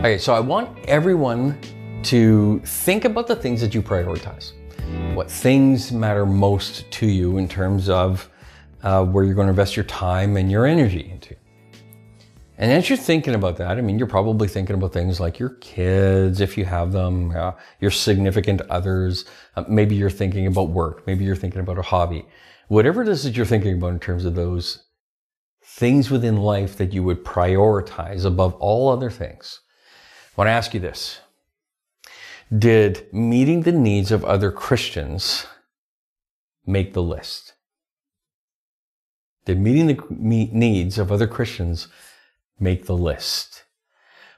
Okay, so I want everyone to think about the things that you prioritize. What things matter most to you in terms of uh, where you're going to invest your time and your energy into. And as you're thinking about that, I mean, you're probably thinking about things like your kids, if you have them, uh, your significant others. Uh, maybe you're thinking about work. Maybe you're thinking about a hobby. Whatever it is that you're thinking about in terms of those things within life that you would prioritize above all other things. I want to ask you this. Did meeting the needs of other Christians make the list? Did meeting the needs of other Christians make the list?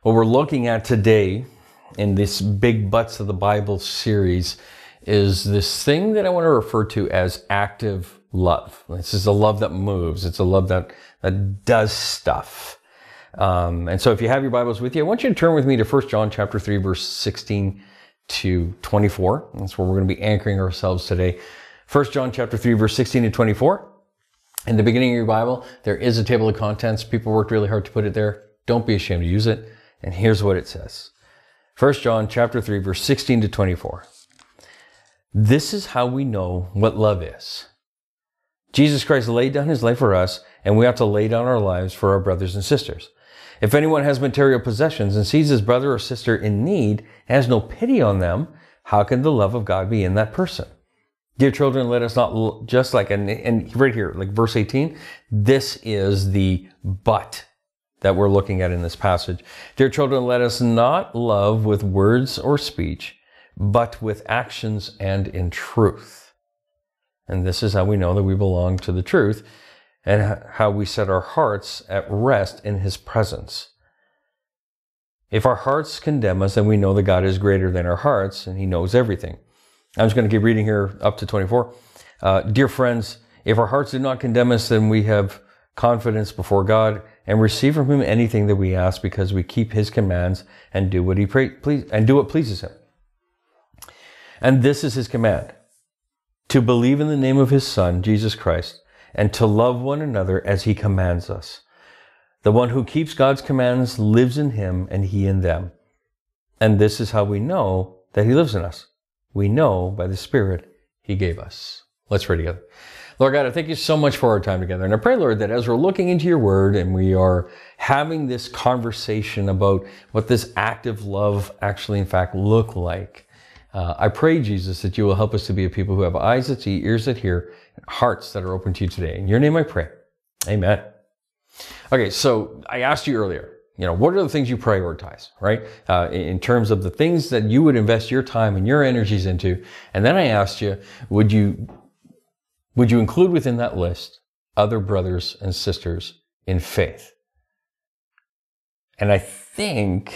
What we're looking at today in this Big Butts of the Bible series is this thing that I want to refer to as active love. This is a love that moves. It's a love that, that does stuff. Um, and so if you have your Bibles with you, I want you to turn with me to 1 John chapter 3, verse 16 to 24. That's where we're going to be anchoring ourselves today. 1 John chapter 3, verse 16 to 24. In the beginning of your Bible, there is a table of contents. People worked really hard to put it there. Don't be ashamed to use it. And here's what it says. 1 John chapter 3, verse 16 to 24. This is how we know what love is. Jesus Christ laid down his life for us, and we ought to lay down our lives for our brothers and sisters. If anyone has material possessions and sees his brother or sister in need has no pity on them, how can the love of God be in that person? Dear children, let us not just like, and, and right here, like verse 18, this is the but that we're looking at in this passage. Dear children, let us not love with words or speech, but with actions and in truth. And this is how we know that we belong to the truth and how we set our hearts at rest in His presence. If our hearts condemn us, then we know that God is greater than our hearts and He knows everything. I'm just going to keep reading here up to 24. Uh, Dear friends, if our hearts do not condemn us, then we have confidence before God and receive from Him anything that we ask because we keep His commands and do what He pray, please, and do what pleases Him. And this is His command: to believe in the name of His Son, Jesus Christ and to love one another as he commands us. The one who keeps God's commands lives in him and he in them. And this is how we know that he lives in us. We know by the Spirit he gave us. Let's pray together. Lord God, I thank you so much for our time together. And I pray, Lord, that as we're looking into your word and we are having this conversation about what this active love actually, in fact, look like, uh, I pray, Jesus, that you will help us to be a people who have eyes that see, ears that hear, hearts that are open to you today. In your name I pray. Amen. Okay, so I asked you earlier, you know, what are the things you prioritize, right? Uh, in terms of the things that you would invest your time and your energies into. And then I asked you, would you, would you include within that list other brothers and sisters in faith? And I think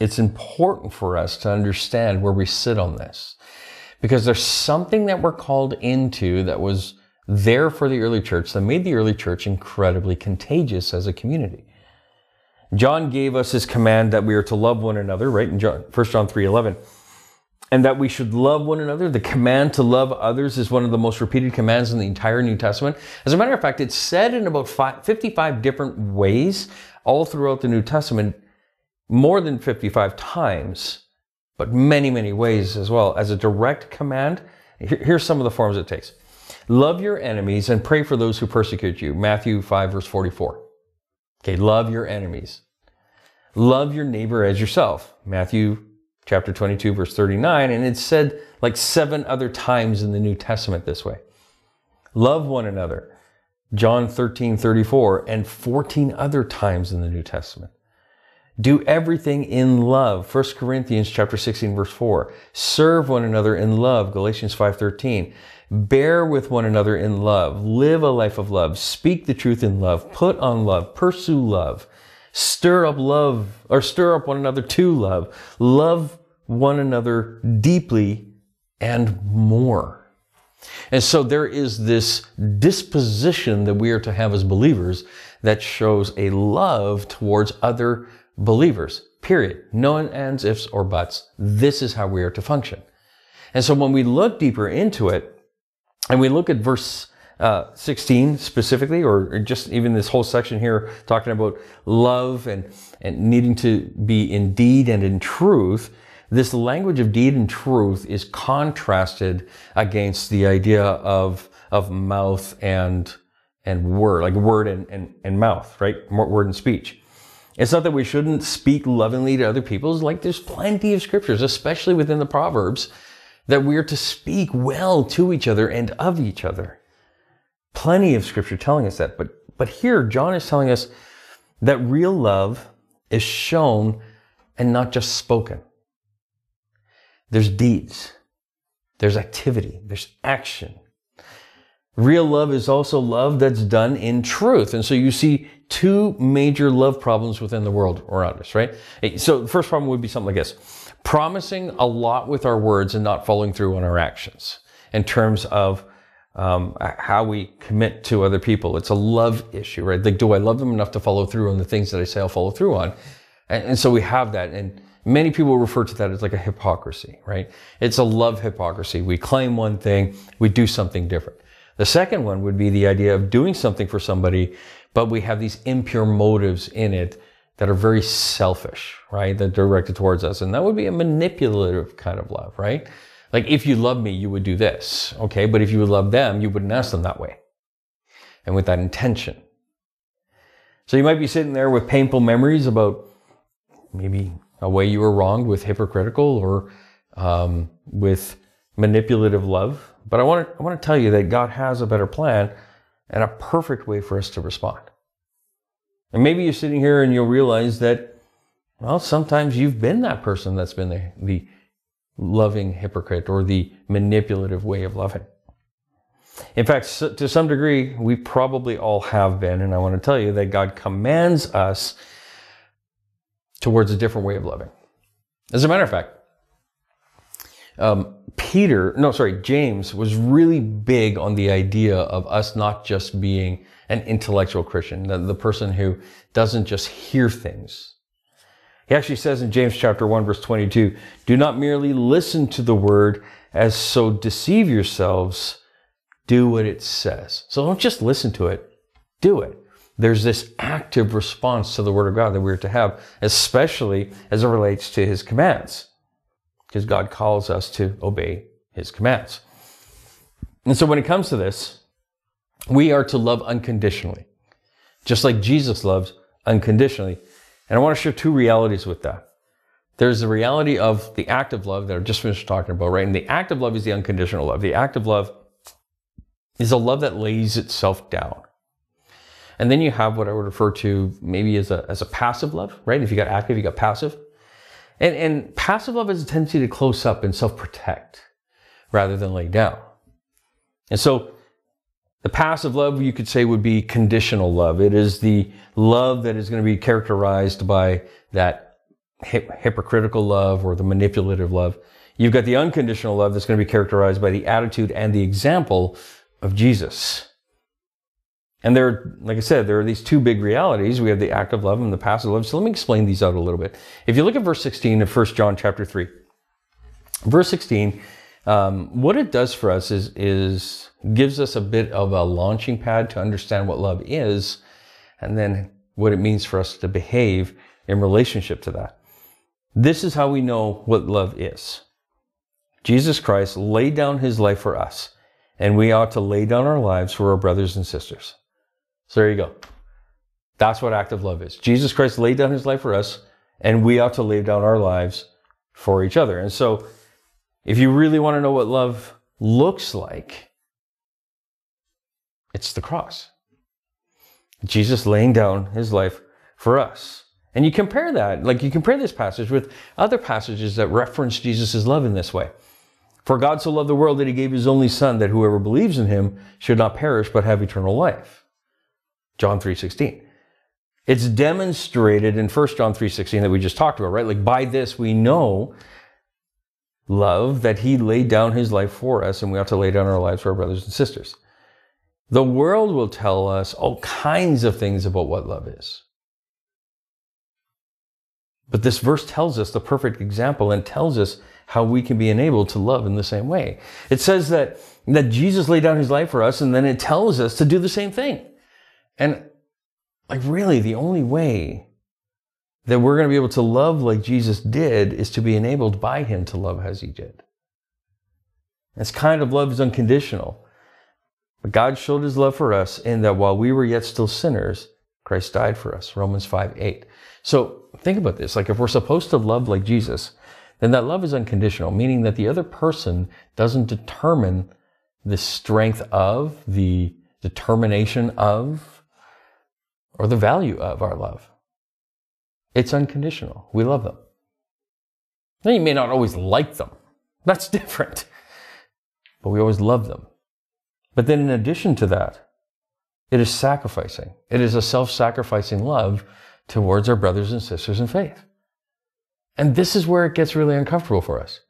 it's important for us to understand where we sit on this because there's something that we're called into that was there for the early church that made the early church incredibly contagious as a community. John gave us his command that we are to love one another, right? In John, 1 John 3 11. And that we should love one another. The command to love others is one of the most repeated commands in the entire New Testament. As a matter of fact, it's said in about 55 different ways all throughout the New Testament, more than 55 times but many, many ways as well. As a direct command, here's some of the forms it takes. Love your enemies and pray for those who persecute you. Matthew 5, verse 44. Okay, love your enemies. Love your neighbor as yourself. Matthew chapter 22, verse 39. And it's said like seven other times in the New Testament this way. Love one another. John 13, 34, and 14 other times in the New Testament. Do everything in love. 1 Corinthians chapter 16 verse 4. Serve one another in love. Galatians 5:13. Bear with one another in love. Live a life of love. Speak the truth in love. Put on love. Pursue love. Stir up love or stir up one another to love. Love one another deeply and more. And so there is this disposition that we are to have as believers that shows a love towards other believers, period. No ands, ifs, or buts. This is how we are to function. And so when we look deeper into it, and we look at verse uh, 16 specifically, or just even this whole section here talking about love and, and needing to be in deed and in truth, this language of deed and truth is contrasted against the idea of, of mouth and, and word, like word and, and, and mouth, right? Word and speech. It's not that we shouldn't speak lovingly to other people. It's like there's plenty of scriptures, especially within the Proverbs, that we are to speak well to each other and of each other. Plenty of scripture telling us that. But, but here, John is telling us that real love is shown and not just spoken. There's deeds, there's activity, there's action. Real love is also love that's done in truth. And so you see two major love problems within the world around us, right? So the first problem would be something like this promising a lot with our words and not following through on our actions in terms of um, how we commit to other people. It's a love issue, right? Like, do I love them enough to follow through on the things that I say I'll follow through on? And, and so we have that. And many people refer to that as like a hypocrisy, right? It's a love hypocrisy. We claim one thing, we do something different. The second one would be the idea of doing something for somebody, but we have these impure motives in it that are very selfish, right? That directed towards us. And that would be a manipulative kind of love, right? Like, if you love me, you would do this, okay? But if you would love them, you wouldn't ask them that way and with that intention. So you might be sitting there with painful memories about maybe a way you were wronged with hypocritical or um, with manipulative love. But I want to I want to tell you that God has a better plan and a perfect way for us to respond. And maybe you're sitting here and you'll realize that, well, sometimes you've been that person that's been the, the loving hypocrite or the manipulative way of loving. In fact, to some degree, we probably all have been. And I want to tell you that God commands us towards a different way of loving. As a matter of fact, um, Peter, no, sorry, James was really big on the idea of us not just being an intellectual Christian, the, the person who doesn't just hear things. He actually says in James chapter 1 verse 22, do not merely listen to the word as so deceive yourselves, do what it says. So don't just listen to it, do it. There's this active response to the word of God that we're to have, especially as it relates to his commands because God calls us to obey his commands. And so when it comes to this, we are to love unconditionally, just like Jesus loves unconditionally. And I want to share two realities with that. There's the reality of the act of love that I just finished talking about, right? And the act of love is the unconditional love. The act of love is a love that lays itself down. And then you have what I would refer to maybe as a, as a passive love, right? If you got active, you got passive. And, and passive love has a tendency to close up and self protect rather than lay down. And so the passive love you could say would be conditional love. It is the love that is going to be characterized by that hypocritical love or the manipulative love. You've got the unconditional love that's going to be characterized by the attitude and the example of Jesus. And there, like I said, there are these two big realities. We have the active love and the passive love. So let me explain these out a little bit. If you look at verse 16 of 1 John chapter 3, verse 16, um, what it does for us is, is gives us a bit of a launching pad to understand what love is, and then what it means for us to behave in relationship to that. This is how we know what love is. Jesus Christ laid down his life for us, and we ought to lay down our lives for our brothers and sisters. So there you go. That's what active love is. Jesus Christ laid down his life for us, and we ought to lay down our lives for each other. And so, if you really want to know what love looks like, it's the cross. Jesus laying down his life for us. And you compare that, like you compare this passage with other passages that reference Jesus' love in this way. For God so loved the world that he gave his only son that whoever believes in him should not perish but have eternal life. John 3:16. It's demonstrated in 1 John 3:16 that we just talked about, right? Like by this we know love that he laid down his life for us and we ought to lay down our lives for our brothers and sisters. The world will tell us all kinds of things about what love is. But this verse tells us the perfect example and tells us how we can be enabled to love in the same way. It says that, that Jesus laid down his life for us, and then it tells us to do the same thing. And like, really, the only way that we're going to be able to love like Jesus did is to be enabled by him to love as he did. This kind of love is unconditional. But God showed his love for us in that while we were yet still sinners, Christ died for us. Romans 5 8. So think about this. Like if we're supposed to love like Jesus, then that love is unconditional, meaning that the other person doesn't determine the strength of, the determination of, or the value of our love. It's unconditional. We love them. Now, you may not always like them. That's different. But we always love them. But then, in addition to that, it is sacrificing. It is a self sacrificing love towards our brothers and sisters in faith. And this is where it gets really uncomfortable for us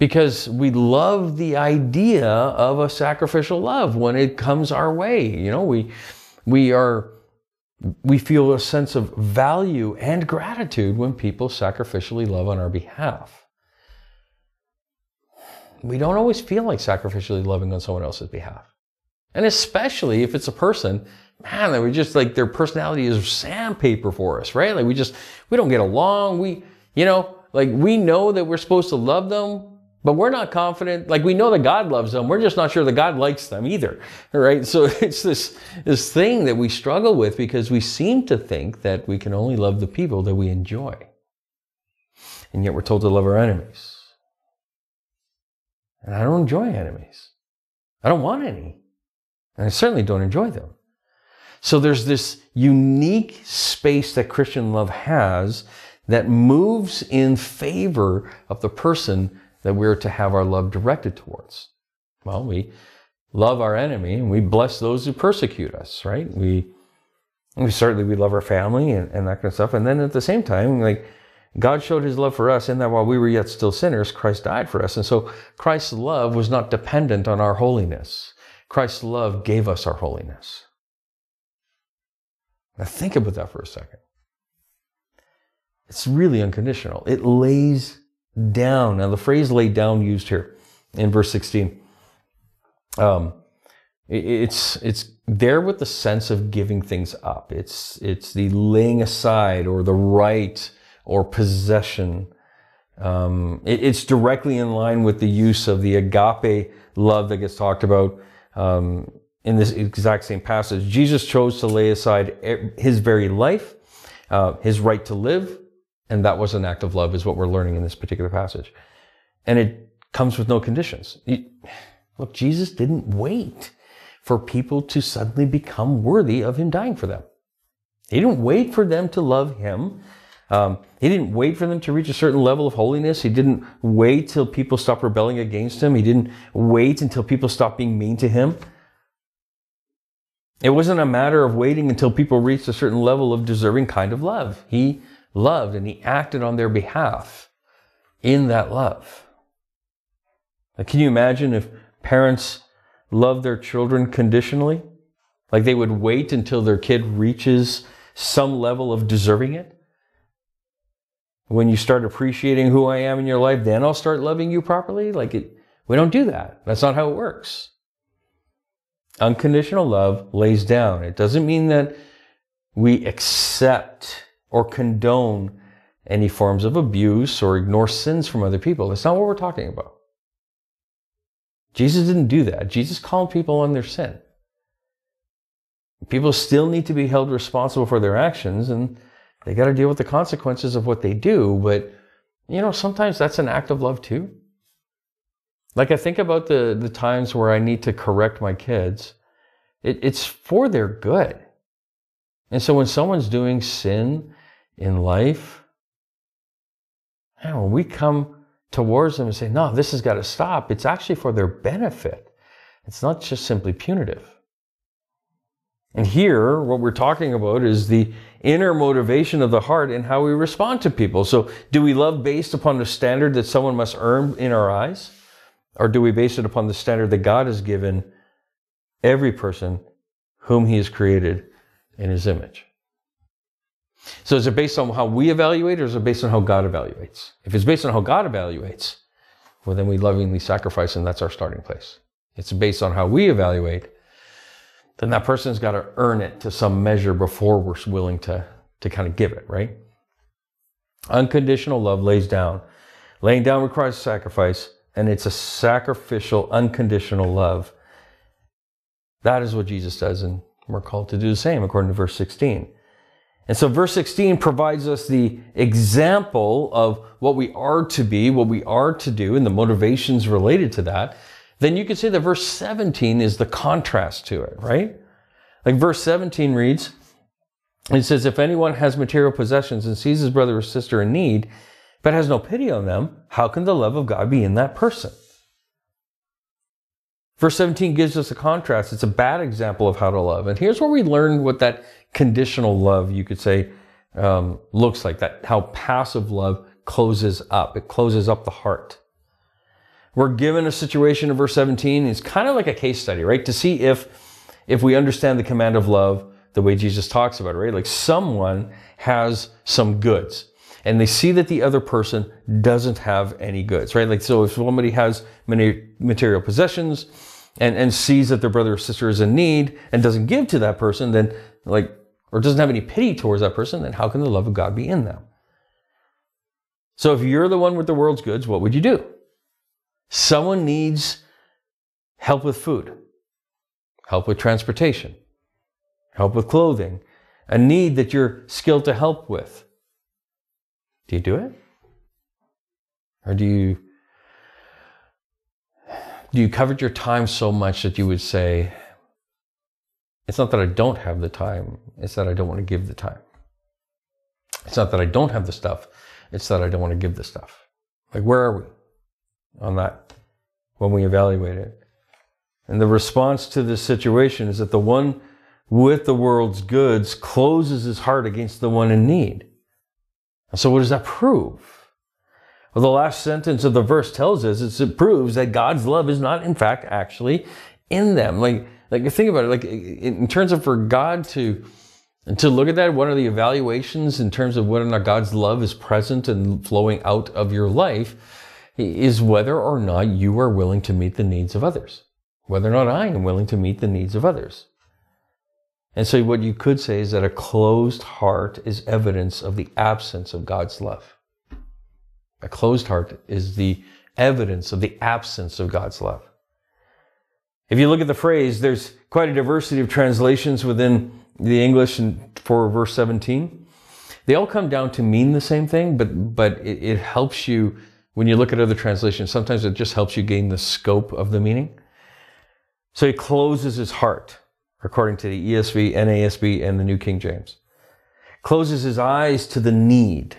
because we love the idea of a sacrificial love when it comes our way. You know, we, we are, we feel a sense of value and gratitude when people sacrificially love on our behalf. We don't always feel like sacrificially loving on someone else's behalf. And especially if it's a person, man, that we just like their personality is sandpaper for us, right? Like we just, we don't get along. We, you know, like we know that we're supposed to love them, but we're not confident. Like we know that God loves them. We're just not sure that God likes them either. Right? So it's this, this thing that we struggle with because we seem to think that we can only love the people that we enjoy. And yet we're told to love our enemies. And I don't enjoy enemies. I don't want any. And I certainly don't enjoy them. So there's this unique space that Christian love has that moves in favor of the person that we're to have our love directed towards. Well, we love our enemy and we bless those who persecute us, right? We, we certainly we love our family and, and that kind of stuff. And then at the same time, like God showed his love for us in that while we were yet still sinners, Christ died for us. And so Christ's love was not dependent on our holiness. Christ's love gave us our holiness. Now think about that for a second. It's really unconditional. It lays down. Now the phrase lay down used here in verse 16. Um, it's it's there with the sense of giving things up. It's it's the laying aside or the right or possession. Um, it, it's directly in line with the use of the agape love that gets talked about um, in this exact same passage. Jesus chose to lay aside his very life, uh, his right to live, and that was an act of love, is what we're learning in this particular passage. And it comes with no conditions. look, Jesus didn't wait for people to suddenly become worthy of him dying for them. He didn't wait for them to love him. Um, he didn't wait for them to reach a certain level of holiness. He didn't wait till people stopped rebelling against him. He didn't wait until people stopped being mean to him. It wasn't a matter of waiting until people reached a certain level of deserving kind of love. He loved and he acted on their behalf in that love. Now, can you imagine if parents loved their children conditionally? Like they would wait until their kid reaches some level of deserving it? when you start appreciating who I am in your life, then I'll start loving you properly. Like it, we don't do that. That's not how it works. Unconditional love lays down. It doesn't mean that we accept or condone any forms of abuse or ignore sins from other people. That's not what we're talking about. Jesus didn't do that. Jesus called people on their sin. People still need to be held responsible for their actions, and they got to deal with the consequences of what they do, but you know, sometimes that's an act of love too. Like I think about the, the times where I need to correct my kids, it, it's for their good. And so when someone's doing sin in life, And when we come towards them and say, no, this has got to stop, it's actually for their benefit. It's not just simply punitive. And here, what we're talking about is the inner motivation of the heart and how we respond to people. So, do we love based upon the standard that someone must earn in our eyes? Or do we base it upon the standard that God has given every person whom He has created in His image? So, is it based on how we evaluate or is it based on how God evaluates? If it's based on how God evaluates, well, then we lovingly sacrifice, and that's our starting place. It's based on how we evaluate. Then that person's got to earn it to some measure before we're willing to, to kind of give it, right? Unconditional love lays down. Laying down requires sacrifice, and it's a sacrificial, unconditional love. That is what Jesus does, and we're called to do the same according to verse 16. And so verse 16 provides us the example of what we are to be, what we are to do, and the motivations related to that. Then you could say that verse 17 is the contrast to it, right? Like verse 17 reads, it says, If anyone has material possessions and sees his brother or sister in need, but has no pity on them, how can the love of God be in that person? Verse 17 gives us a contrast. It's a bad example of how to love. And here's where we learn what that conditional love, you could say, um, looks like that, how passive love closes up. It closes up the heart. We're given a situation in verse 17. It's kind of like a case study, right? To see if, if we understand the command of love the way Jesus talks about it, right? Like someone has some goods and they see that the other person doesn't have any goods, right? Like, so if somebody has many material possessions and, and sees that their brother or sister is in need and doesn't give to that person, then like or doesn't have any pity towards that person, then how can the love of God be in them? So if you're the one with the world's goods, what would you do? Someone needs help with food, help with transportation, help with clothing, a need that you're skilled to help with. Do you do it? Or do you do you covet your time so much that you would say, it's not that I don't have the time, it's that I don't want to give the time. It's not that I don't have the stuff, it's that I don't want to give the stuff. Like, where are we on that when we evaluate it? And the response to this situation is that the one with the world's goods closes his heart against the one in need. And so, what does that prove? Well, the last sentence of the verse tells us it proves that God's love is not, in fact, actually in them. Like, like think about it. Like in terms of for God to to look at that, what are the evaluations in terms of whether or not God's love is present and flowing out of your life is whether or not you are willing to meet the needs of others. Whether or not I am willing to meet the needs of others. And so what you could say is that a closed heart is evidence of the absence of God's love. A closed heart is the evidence of the absence of God's love. If you look at the phrase, there's quite a diversity of translations within the English for verse 17. They all come down to mean the same thing, but, but it, it helps you when you look at other translations. Sometimes it just helps you gain the scope of the meaning. So he closes his heart, according to the ESV, NASB, and the New King James. Closes his eyes to the need,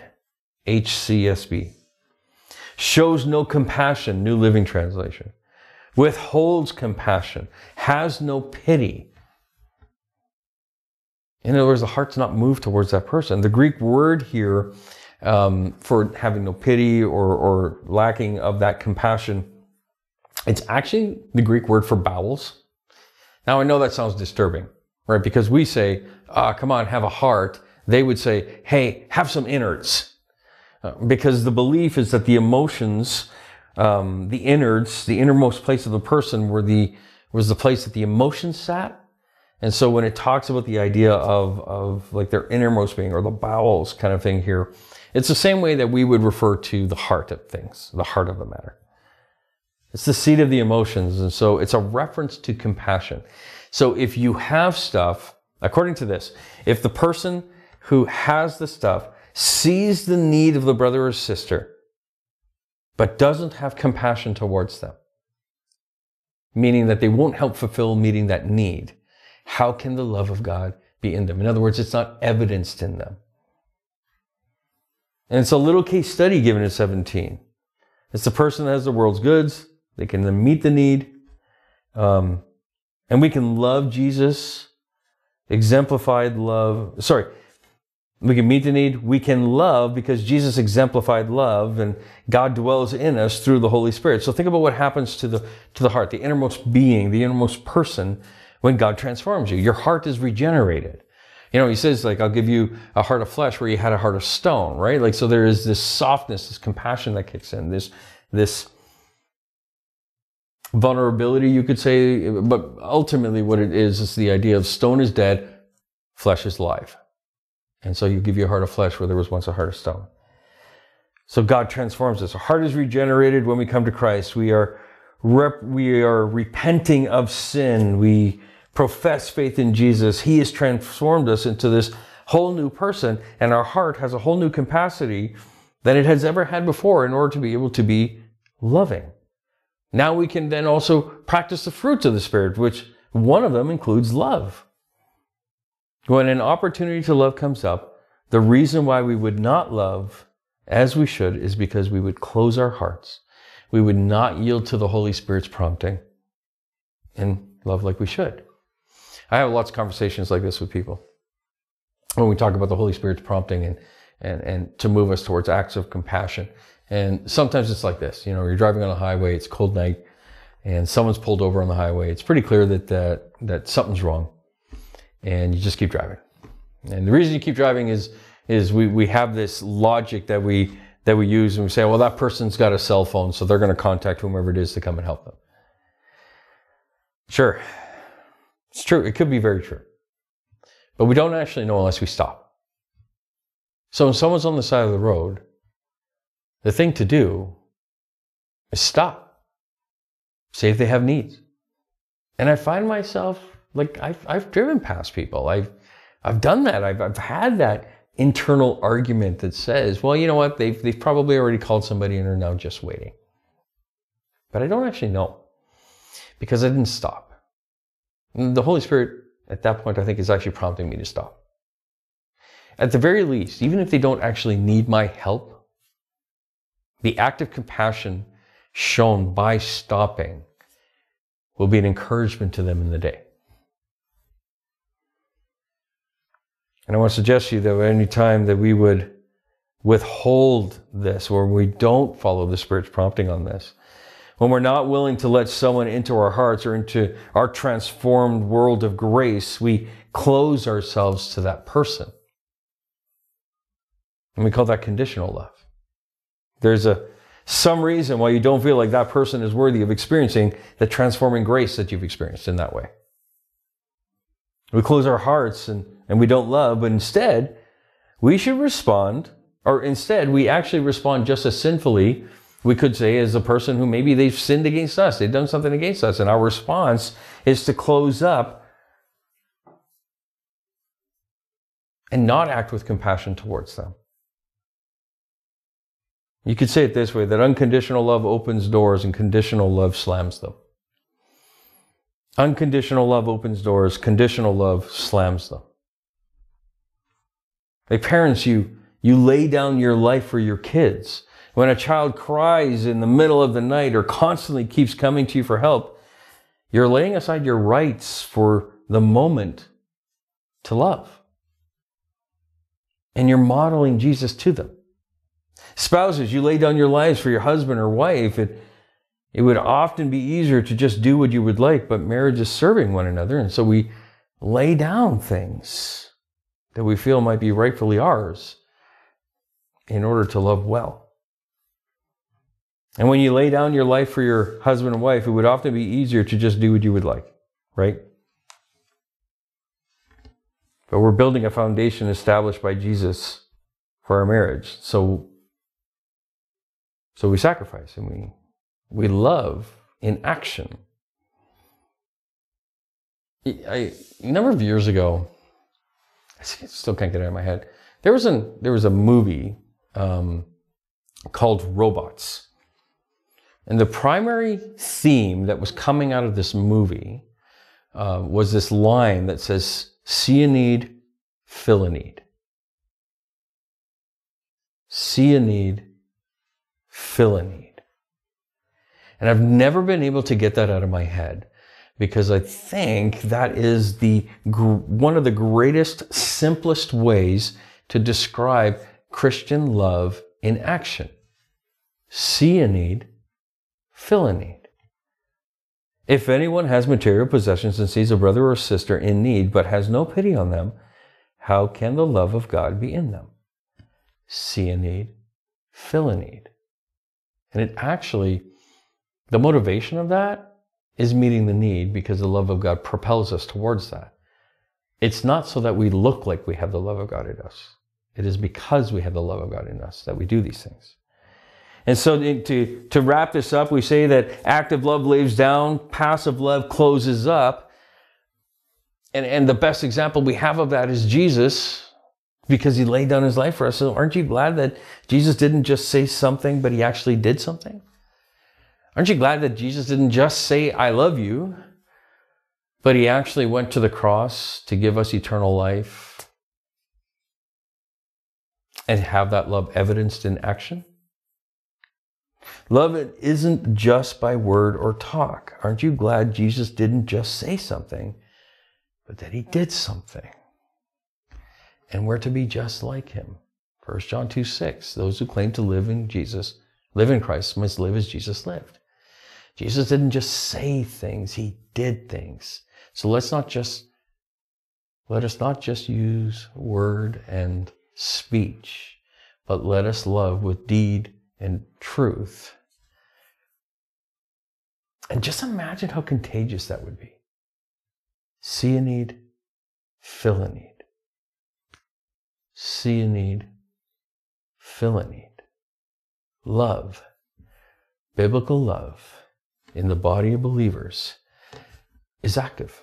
HCSB. Shows no compassion, New Living Translation withholds compassion, has no pity. In other words, the heart's not moved towards that person. The Greek word here um, for having no pity or, or lacking of that compassion, it's actually the Greek word for bowels. Now, I know that sounds disturbing, right? Because we say, ah, come on, have a heart. They would say, hey, have some innards. Uh, because the belief is that the emotions um, the innards, the innermost place of the person, were the was the place that the emotions sat. And so when it talks about the idea of of like their innermost being or the bowels kind of thing here, it's the same way that we would refer to the heart of things, the heart of the matter. It's the seat of the emotions, and so it's a reference to compassion. So if you have stuff, according to this, if the person who has the stuff sees the need of the brother or sister but doesn't have compassion towards them, meaning that they won't help fulfill meeting that need, how can the love of God be in them? In other words, it's not evidenced in them. And it's a little case study given in 17. It's the person that has the world's goods. They can then meet the need. Um, and we can love Jesus, exemplified love. Sorry, we can meet the need. We can love because Jesus exemplified love and God dwells in us through the Holy Spirit. So think about what happens to the, to the heart, the innermost being, the innermost person when God transforms you. Your heart is regenerated. You know, he says like, I'll give you a heart of flesh where you had a heart of stone, right? Like, so there is this softness, this compassion that kicks in, this, this, vulnerability, you could say, but ultimately what it is is the idea of stone is dead, flesh is live. And so you give your heart of flesh where there was once a heart of stone. So God transforms us. Our heart is regenerated when we come to Christ. We are rep- we are repenting of sin. We profess faith in Jesus. He has transformed us into this whole new person, and our heart has a whole new capacity than it has ever had before in order to be able to be loving. Now we can then also practice the fruits of the Spirit, which one of them includes love. When an opportunity to love comes up, the reason why we would not love as we should is because we would close our hearts. We would not yield to the Holy Spirit's prompting and love like we should. I have lots of conversations like this with people when we talk about the Holy Spirit's prompting and, and, and to move us towards acts of compassion. And sometimes it's like this, you know, you're driving on a highway, it's cold night, and someone's pulled over on the highway. It's pretty clear that, that, that something's wrong. And you just keep driving. And the reason you keep driving is, is we, we have this logic that we, that we use and we say, well, that person's got a cell phone, so they're going to contact whomever it is to come and help them. Sure. It's true. It could be very true. But we don't actually know unless we stop. So when someone's on the side of the road, the thing to do is stop. See if they have needs. And I find myself like I've, I've driven past people. I've, I've done that. I've, I've had that internal argument that says, well, you know what? They've, they've probably already called somebody and are now just waiting. But I don't actually know because I didn't stop. And the Holy Spirit at that point, I think is actually prompting me to stop. At the very least, even if they don't actually need my help, the act of compassion shown by stopping will be an encouragement to them in the day. And I want to suggest to you that any time that we would withhold this or we don't follow the Spirit's prompting on this, when we're not willing to let someone into our hearts or into our transformed world of grace, we close ourselves to that person. And we call that conditional love. There's a some reason why you don't feel like that person is worthy of experiencing the transforming grace that you've experienced in that way. We close our hearts and, and we don't love, but instead, we should respond, or instead, we actually respond just as sinfully we could say as a person who maybe they've sinned against us, they've done something against us, and our response is to close up and not act with compassion towards them. You could say it this way that unconditional love opens doors and conditional love slams them. Unconditional love opens doors, conditional love slams them. Like parents, you, you lay down your life for your kids. When a child cries in the middle of the night or constantly keeps coming to you for help, you're laying aside your rights for the moment to love. And you're modeling Jesus to them. Spouses, you lay down your lives for your husband or wife. It, it would often be easier to just do what you would like, but marriage is serving one another. And so we lay down things that we feel might be rightfully ours in order to love well. And when you lay down your life for your husband and wife, it would often be easier to just do what you would like, right? But we're building a foundation established by Jesus for our marriage. So, so we sacrifice and we, we love in action. I, a number of years ago, I still can't get it out of my head. There was a there was a movie um, called Robots and the primary theme that was coming out of this movie uh, was this line that says, See a need, fill a need. See a need, fill a need. And I've never been able to get that out of my head because I think that is the one of the greatest, simplest ways to describe Christian love in action. See a need, fill a need. If anyone has material possessions and sees a brother or sister in need but has no pity on them, how can the love of God be in them? See a need, fill a need. And it actually, the motivation of that is meeting the need because the love of God propels us towards that. It's not so that we look like we have the love of God in us. It is because we have the love of God in us that we do these things. And so to, to wrap this up, we say that active love lays down, passive love closes up. And, and the best example we have of that is Jesus because he laid down his life for us. So aren't you glad that Jesus didn't just say something, but he actually did something? Aren't you glad that Jesus didn't just say, I love you, but he actually went to the cross to give us eternal life and have that love evidenced in action? Love it isn't just by word or talk. Aren't you glad Jesus didn't just say something, but that he did something? And we're to be just like him. 1 John 2 6. Those who claim to live in Jesus, live in Christ, must live as Jesus lived. Jesus didn't just say things, he did things. So let's not just, let us not just use word and speech, but let us love with deed and truth. And just imagine how contagious that would be. See a need, fill a need. See a need, fill a need. Love, biblical love in the body of believers is active.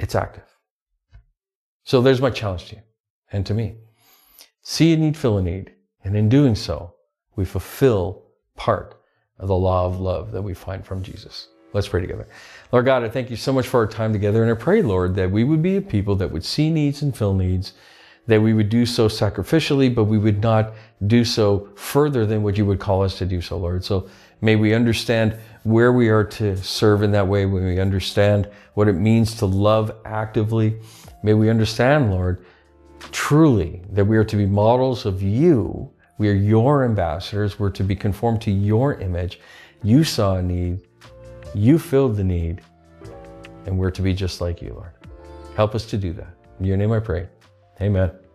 It's active. So there's my challenge to you and to me. See a need, fill a need. And in doing so, we fulfill part of the law of love that we find from Jesus. Let's pray together. Lord God, I thank you so much for our time together. And I pray, Lord, that we would be a people that would see needs and fill needs, that we would do so sacrificially, but we would not do so further than what you would call us to do so, Lord. So May we understand where we are to serve in that way. May we understand what it means to love actively. May we understand, Lord, truly that we are to be models of you. We are your ambassadors. We're to be conformed to your image. You saw a need. You filled the need. And we're to be just like you, Lord. Help us to do that. In your name I pray. Amen.